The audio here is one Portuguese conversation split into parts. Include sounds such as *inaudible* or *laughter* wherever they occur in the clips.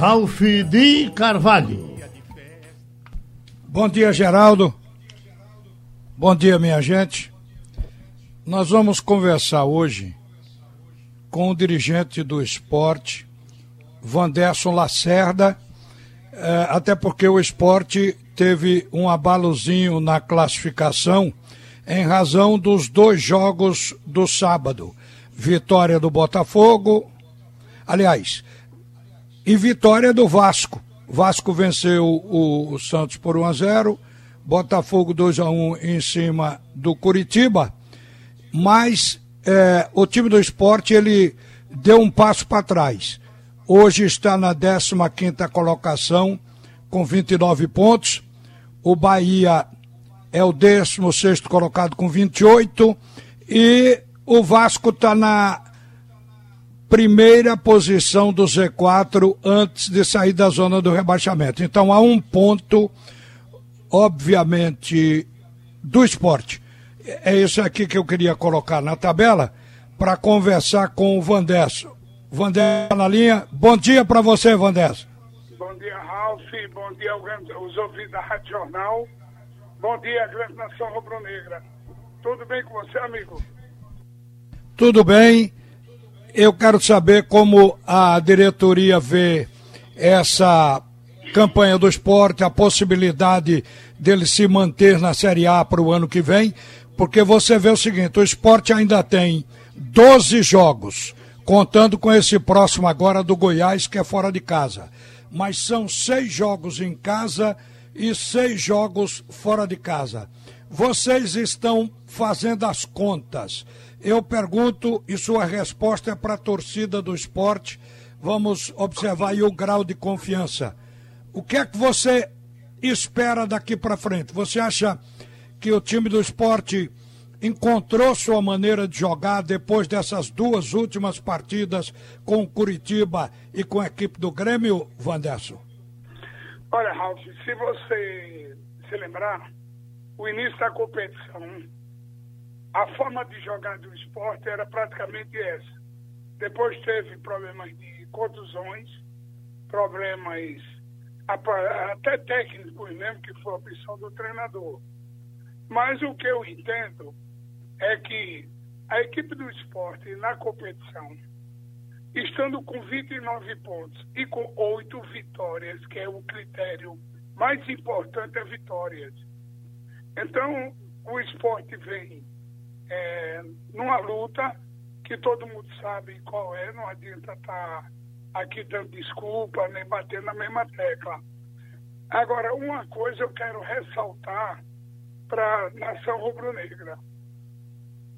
Ralph de Carvalho. Bom dia, Geraldo. Bom dia, minha gente. Nós vamos conversar hoje com o dirigente do esporte, Vanderson Lacerda, eh, até porque o esporte teve um abalozinho na classificação em razão dos dois jogos do sábado. Vitória do Botafogo, aliás, e vitória do Vasco. Vasco venceu o, Santos por 1 a 0, Botafogo 2 a 1 em cima do Curitiba, mas é, o time do esporte ele deu um passo para trás. Hoje está na 15 colocação com 29 pontos. O Bahia é o 16 colocado com 28 e o Vasco está na primeira posição do Z4 antes de sair da zona do rebaixamento. Então há um ponto, obviamente, do esporte. É isso aqui que eu queria colocar na tabela para conversar com o Vandesso. Vandesso na linha. Bom dia para você, Vandesso. Bom dia, Ralf. Bom dia aos ouvintes da Rádio Jornal. Bom dia, grande nação rubro-negra. Tudo bem com você, amigo? Tudo bem eu quero saber como a diretoria vê essa campanha do esporte, a possibilidade dele se manter na Série A para o ano que vem, porque você vê o seguinte: o esporte ainda tem 12 jogos, contando com esse próximo agora do Goiás, que é fora de casa. Mas são seis jogos em casa e seis jogos fora de casa. Vocês estão fazendo as contas. Eu pergunto, e sua resposta é para a torcida do esporte. Vamos observar aí o grau de confiança. O que é que você espera daqui para frente? Você acha que o time do esporte encontrou sua maneira de jogar depois dessas duas últimas partidas com o Curitiba e com a equipe do Grêmio, Vanderson? Olha, Ralf, se você se lembrar, o início da competição a forma de jogar do esporte era praticamente essa. Depois teve problemas de contusões, problemas até técnicos mesmo, que foi a opção do treinador. Mas o que eu entendo é que a equipe do esporte na competição, estando com 29 pontos e com oito vitórias, que é o critério mais importante, é vitórias. Então, o esporte vem é, numa luta que todo mundo sabe qual é, não adianta estar tá aqui dando desculpa nem batendo na mesma tecla. Agora, uma coisa eu quero ressaltar para a nação rubro-negra.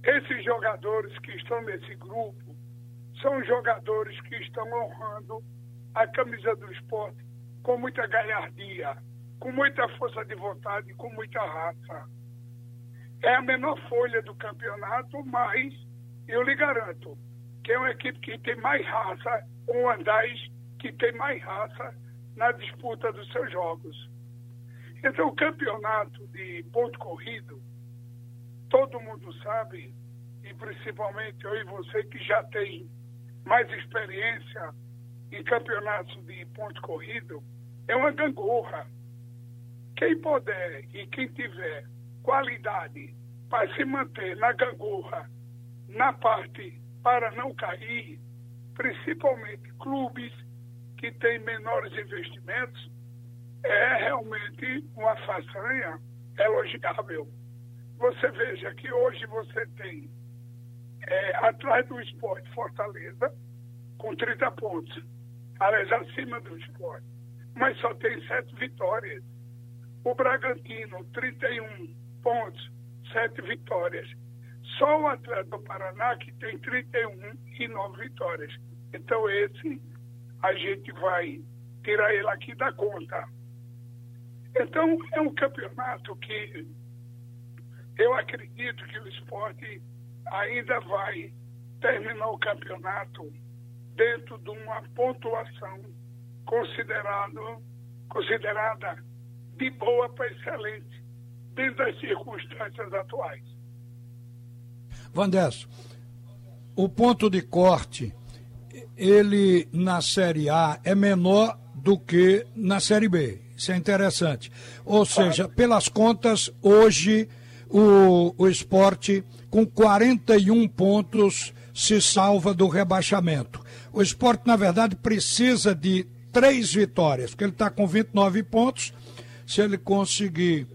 Esses jogadores que estão nesse grupo são jogadores que estão honrando a camisa do esporte com muita galhardia, com muita força de vontade, com muita raça. É a menor folha do campeonato, mas eu lhe garanto que é uma equipe que tem mais raça, um Andais que tem mais raça na disputa dos seus jogos. Então, o campeonato de ponto corrido, todo mundo sabe, e principalmente eu e você que já tem mais experiência em campeonatos de ponto corrido, é uma gangorra. Quem puder e quem tiver qualidade para se manter na gangorra, na parte para não cair, principalmente clubes que têm menores investimentos, é realmente uma façanha elogiável. Você veja que hoje você tem é, atrás do esporte Fortaleza, com 30 pontos, aliás, acima do esporte, mas só tem sete vitórias. O Bragantino, 31 pontos, sete vitórias. Só o Atlético do Paraná que tem 31 e 9 vitórias. Então esse a gente vai tirar ele aqui da conta. Então é um campeonato que eu acredito que o esporte ainda vai terminar o campeonato dentro de uma pontuação considerado, considerada de boa para excelente dentro das circunstâncias atuais. Vandesso, o ponto de corte, ele na Série A é menor do que na Série B. Isso é interessante. Ou seja, pelas contas, hoje o, o esporte com 41 pontos se salva do rebaixamento. O esporte, na verdade, precisa de três vitórias, porque ele está com 29 pontos. Se ele conseguir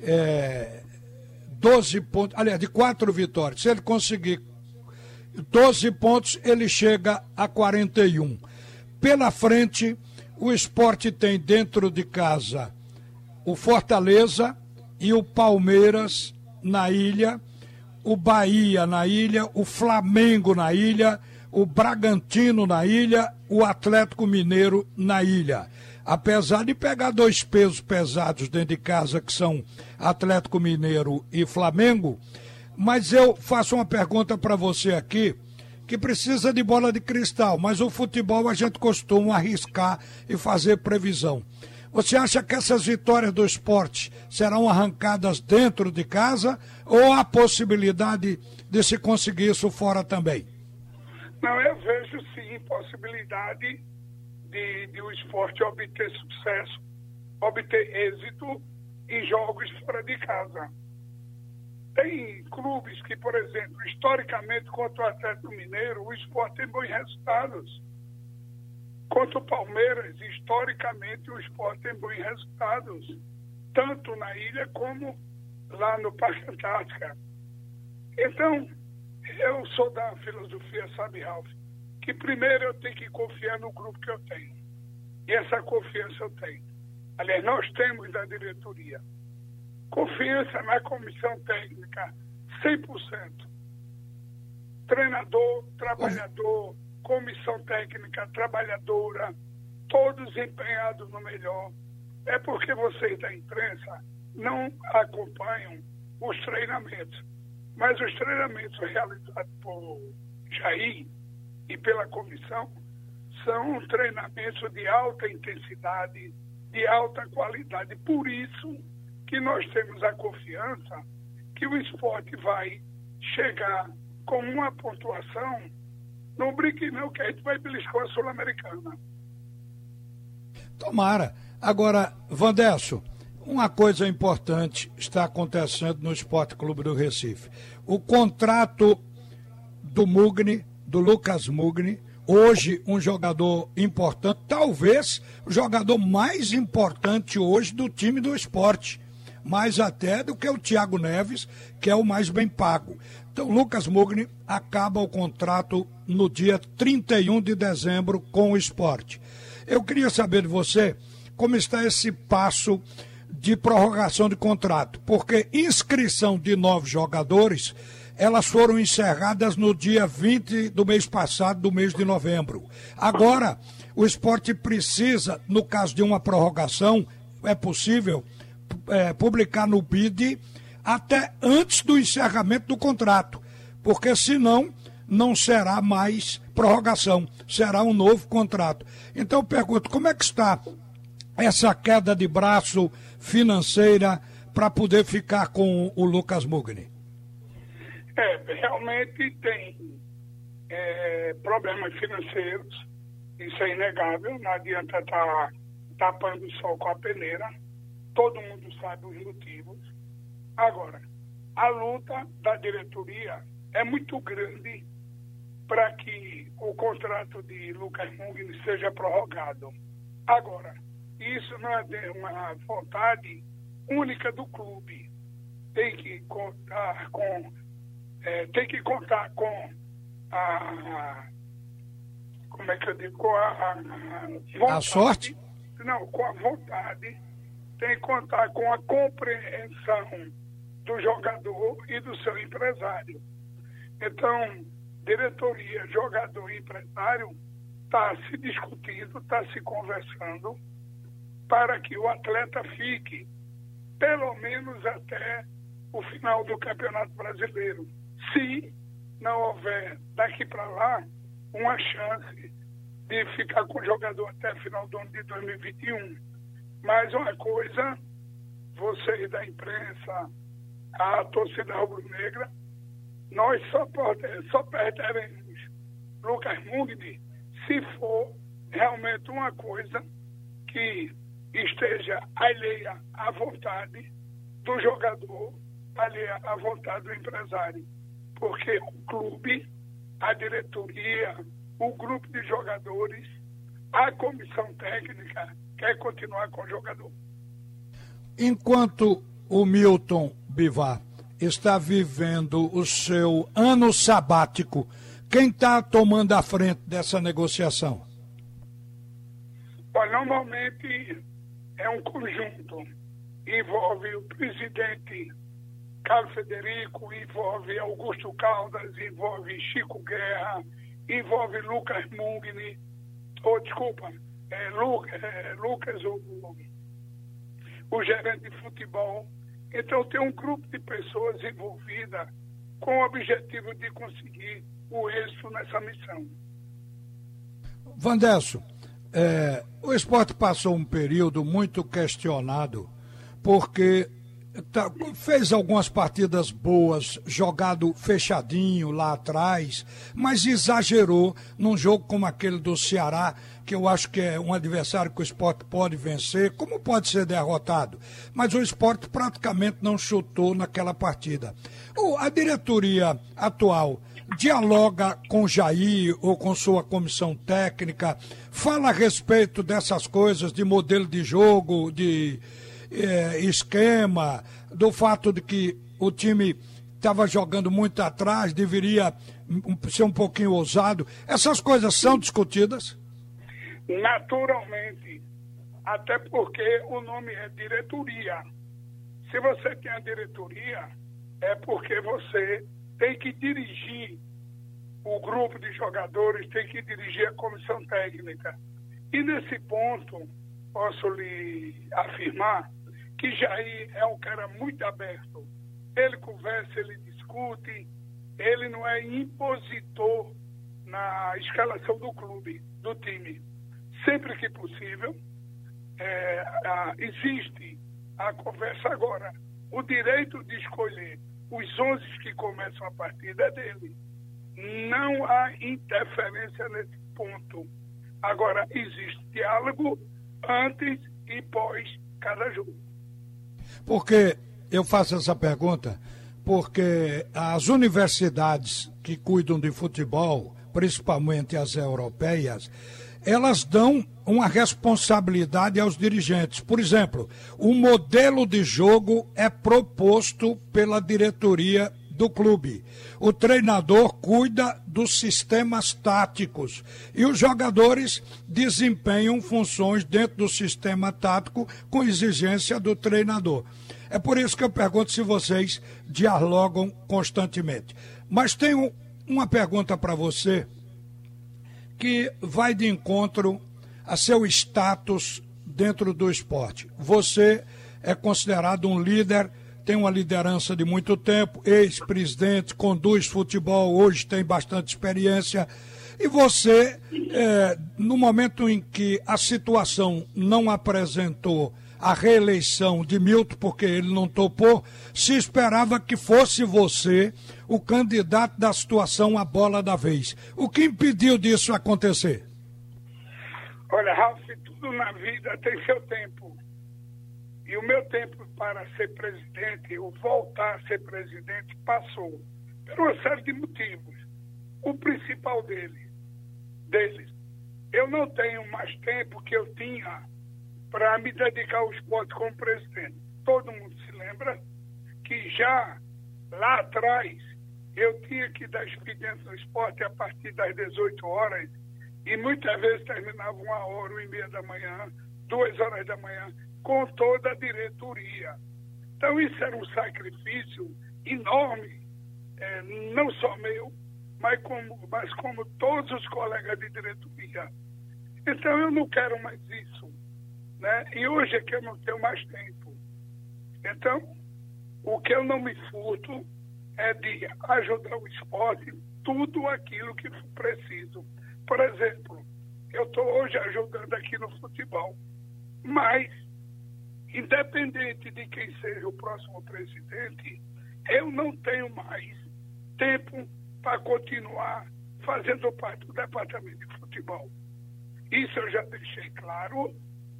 é, 12 pontos, aliás, de quatro vitórias, se ele conseguir 12 pontos, ele chega a 41. Pela frente, o esporte tem dentro de casa o Fortaleza e o Palmeiras na ilha, o Bahia na ilha, o Flamengo na ilha, o Bragantino na ilha, o Atlético Mineiro na ilha. Apesar de pegar dois pesos pesados dentro de casa, que são Atlético Mineiro e Flamengo, mas eu faço uma pergunta para você aqui, que precisa de bola de cristal, mas o futebol a gente costuma arriscar e fazer previsão. Você acha que essas vitórias do esporte serão arrancadas dentro de casa ou há possibilidade de se conseguir isso fora também? Não, eu vejo sim possibilidade de, de o esporte obter sucesso, obter êxito em jogos fora de casa. Tem clubes que, por exemplo, historicamente, contra o Atlético Mineiro, o esporte tem bons resultados. Contra o Palmeiras, historicamente, o esporte tem bons resultados, tanto na ilha como lá no Parque Antártica. Então, eu sou da filosofia, sabe, Ralf, que primeiro eu tenho que confiar no grupo que eu tenho. E essa confiança eu tenho. Aliás, nós temos da diretoria. Confiança na comissão técnica, 100%. Treinador, trabalhador, comissão técnica, trabalhadora, todos empenhados no melhor. É porque vocês da imprensa não acompanham os treinamentos. Mas os treinamentos realizados por Jair e pela comissão são treinamentos de alta intensidade, de alta qualidade. Por isso, que nós temos a confiança que o esporte vai chegar com uma pontuação, não brinque não, que a gente vai beliscar a Sul-Americana. Tomara. Agora, Vandesso, uma coisa importante está acontecendo no Esporte Clube do Recife. O contrato do Mugni, do Lucas Mugni, hoje um jogador importante, talvez o jogador mais importante hoje do time do esporte mais até do que o Thiago Neves, que é o mais bem pago. Então, Lucas Mugni acaba o contrato no dia 31 de dezembro com o esporte. Eu queria saber de você como está esse passo de prorrogação de contrato, porque inscrição de novos jogadores elas foram encerradas no dia 20 do mês passado, do mês de novembro. Agora, o esporte precisa, no caso de uma prorrogação, é possível, é, publicar no BID até antes do encerramento do contrato, porque senão não será mais prorrogação, será um novo contrato. Então eu pergunto, como é que está essa queda de braço financeira para poder ficar com o Lucas Mugni? É, realmente tem é, problemas financeiros, isso é inegável, não adianta estar tá tapando o sol com a peneira todo mundo sabe os motivos. Agora, a luta da diretoria é muito grande para que o contrato de Lucas Mugni seja prorrogado. Agora, isso não é uma vontade única do clube. Tem que contar com, é, tem que contar com a, como é que eu digo, com a, a, vontade, a sorte? Não, com a vontade tem que contar com a compreensão do jogador e do seu empresário. Então, diretoria, jogador e empresário está se discutindo, está se conversando para que o atleta fique pelo menos até o final do Campeonato Brasileiro. Se não houver daqui para lá uma chance de ficar com o jogador até o final do ano de 2021 mas uma coisa, vocês da imprensa, a torcida rubro-negra, nós só, só perderemos Lucas Mugni se for realmente uma coisa que esteja alheia à vontade do jogador, alheia à vontade do empresário. Porque o clube, a diretoria, o grupo de jogadores, a comissão técnica quer continuar com o jogador. Enquanto o Milton Bivar está vivendo o seu ano sabático, quem está tomando a frente dessa negociação? Bom, normalmente é um conjunto. Envolve o presidente Carlos Federico, envolve Augusto Caldas, envolve Chico Guerra, envolve Lucas Mungni, ou oh, desculpa, é, Lu, é, Lucas, o, o gerente de futebol. Então tem um grupo de pessoas envolvidas com o objetivo de conseguir o êxito nessa missão. Vandesso, é, o esporte passou um período muito questionado, porque tá, fez algumas partidas boas, jogado fechadinho lá atrás, mas exagerou num jogo como aquele do Ceará, que eu acho que é um adversário que o esporte pode vencer, como pode ser derrotado. Mas o esporte praticamente não chutou naquela partida. a diretoria atual dialoga com Jair ou com sua comissão técnica, fala a respeito dessas coisas de modelo de jogo, de eh, esquema, do fato de que o time estava jogando muito atrás, deveria ser um pouquinho ousado. Essas coisas são discutidas? Naturalmente. Até porque o nome é diretoria. Se você tem a diretoria, é porque você tem que dirigir o grupo de jogadores, tem que dirigir a comissão técnica. E nesse ponto, posso lhe afirmar que Jair é um cara muito aberto. Ele conversa, ele discute, ele não é impositor na escalação do clube, do time. Sempre que possível, é, a, existe a conversa agora. O direito de escolher os 11 que começam a partida é dele. Não há interferência nesse ponto. Agora, existe diálogo antes e pós cada jogo. Porque eu faço essa pergunta porque as universidades que cuidam de futebol, principalmente as europeias, elas dão uma responsabilidade aos dirigentes. Por exemplo, o modelo de jogo é proposto pela diretoria do clube. O treinador cuida dos sistemas táticos e os jogadores desempenham funções dentro do sistema tático com exigência do treinador. É por isso que eu pergunto se vocês dialogam constantemente. Mas tenho uma pergunta para você que vai de encontro a seu status dentro do esporte. Você é considerado um líder, tem uma liderança de muito tempo, ex-presidente, conduz futebol, hoje tem bastante experiência. E você, é, no momento em que a situação não apresentou a reeleição de Milton, porque ele não topou, se esperava que fosse você o candidato da situação à bola da vez. O que impediu disso acontecer? Olha, Ralf, tudo na vida tem seu tempo. E o meu tempo para ser presidente, ou voltar a ser presidente, passou. Por uma série de motivos. O principal dele, deles, eu não tenho mais tempo que eu tinha para me dedicar ao esporte como presidente. Todo mundo se lembra que já lá atrás eu tinha que dar expediente no esporte a partir das 18 horas e muitas vezes terminava uma hora, uma e meia da manhã, duas horas da manhã, com toda a diretoria. Então isso era um sacrifício enorme, é, não só meu, mas como, mas como todos os colegas de diretoria. Então eu não quero mais isso. Né? E hoje é que eu não tenho mais tempo. Então, o que eu não me furto é de ajudar o esporte tudo aquilo que for preciso. Por exemplo, eu estou hoje ajudando aqui no futebol, mas, independente de quem seja o próximo presidente, eu não tenho mais tempo para continuar fazendo parte do departamento de futebol. Isso eu já deixei claro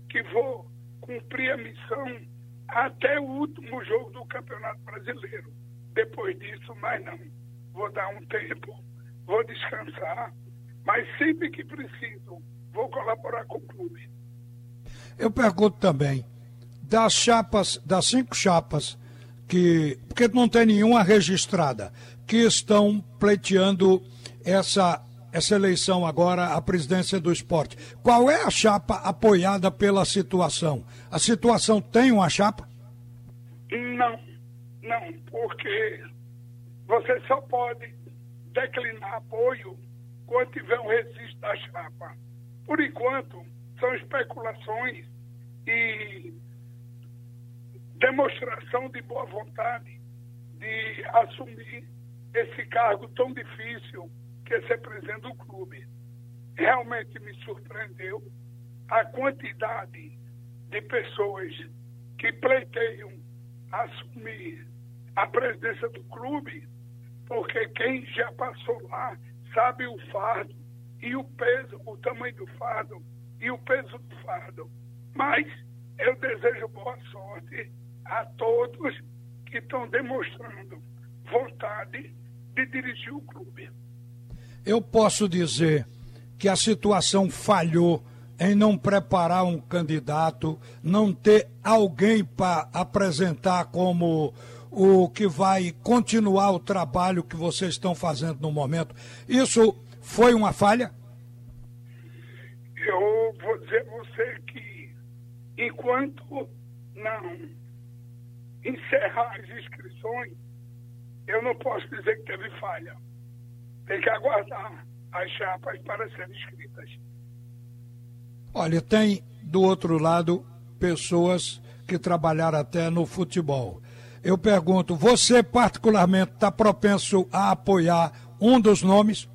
que vou cumprir a missão até o último jogo do Campeonato Brasileiro. Depois disso, mais não. Vou dar um tempo, vou descansar, mas sempre que preciso, vou colaborar com o clube. Eu pergunto também, das chapas, das cinco chapas que, porque não tem nenhuma registrada, que estão pleiteando essa essa eleição agora à presidência do esporte. Qual é a chapa apoiada pela situação? A situação tem uma chapa? Não, não, porque você só pode declinar apoio quando tiver um registro da chapa. Por enquanto, são especulações e demonstração de boa vontade de assumir esse cargo tão difícil que é ser presidente do clube. Realmente me surpreendeu a quantidade de pessoas que pleiteiam assumir a presidência do clube, porque quem já passou lá sabe o fardo e o peso, o tamanho do fardo e o peso do fardo. Mas eu desejo boa sorte a todos que estão demonstrando vontade de dirigir o clube. Eu posso dizer que a situação falhou em não preparar um candidato, não ter alguém para apresentar como o que vai continuar o trabalho que vocês estão fazendo no momento. Isso foi uma falha? Eu vou dizer a você que enquanto não encerrar as inscrições, eu não posso dizer que teve falha. Tem que aguardar as chapas para serem escritas. Olha, tem do outro lado pessoas que trabalharam até no futebol. Eu pergunto, você particularmente está propenso a apoiar um dos nomes?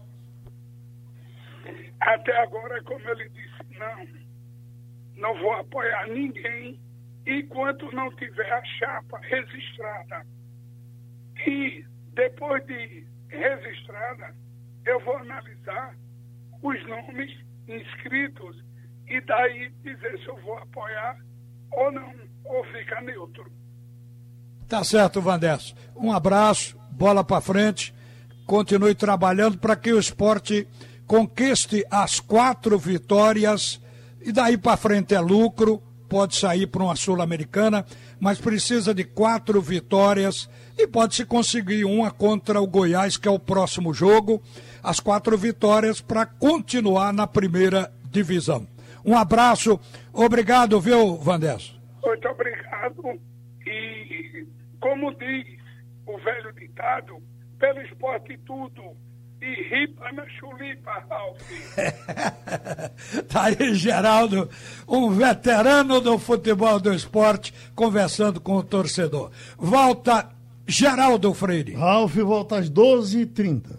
Até agora, como ele disse, não. Não vou apoiar ninguém enquanto não tiver a chapa registrada. E depois de registrada, eu vou analisar os nomes inscritos e daí dizer se eu vou apoiar ou não, ou ficar neutro. Tá certo, Vandesso. Um abraço, bola para frente, continue trabalhando para que o esporte conquiste as quatro vitórias e daí para frente é lucro, pode sair para uma Sul-Americana, mas precisa de quatro vitórias e pode-se conseguir uma contra o Goiás, que é o próximo jogo, as quatro vitórias para continuar na primeira divisão. Um abraço, obrigado, viu, Vandesso? Muito obrigado. E como diz o velho ditado, pelo esporte tudo e ripa na chulipa, Ralf. *laughs* tá aí, Geraldo, um veterano do futebol do esporte, conversando com o torcedor. Volta Geraldo Freire. Ralf volta às 12h30.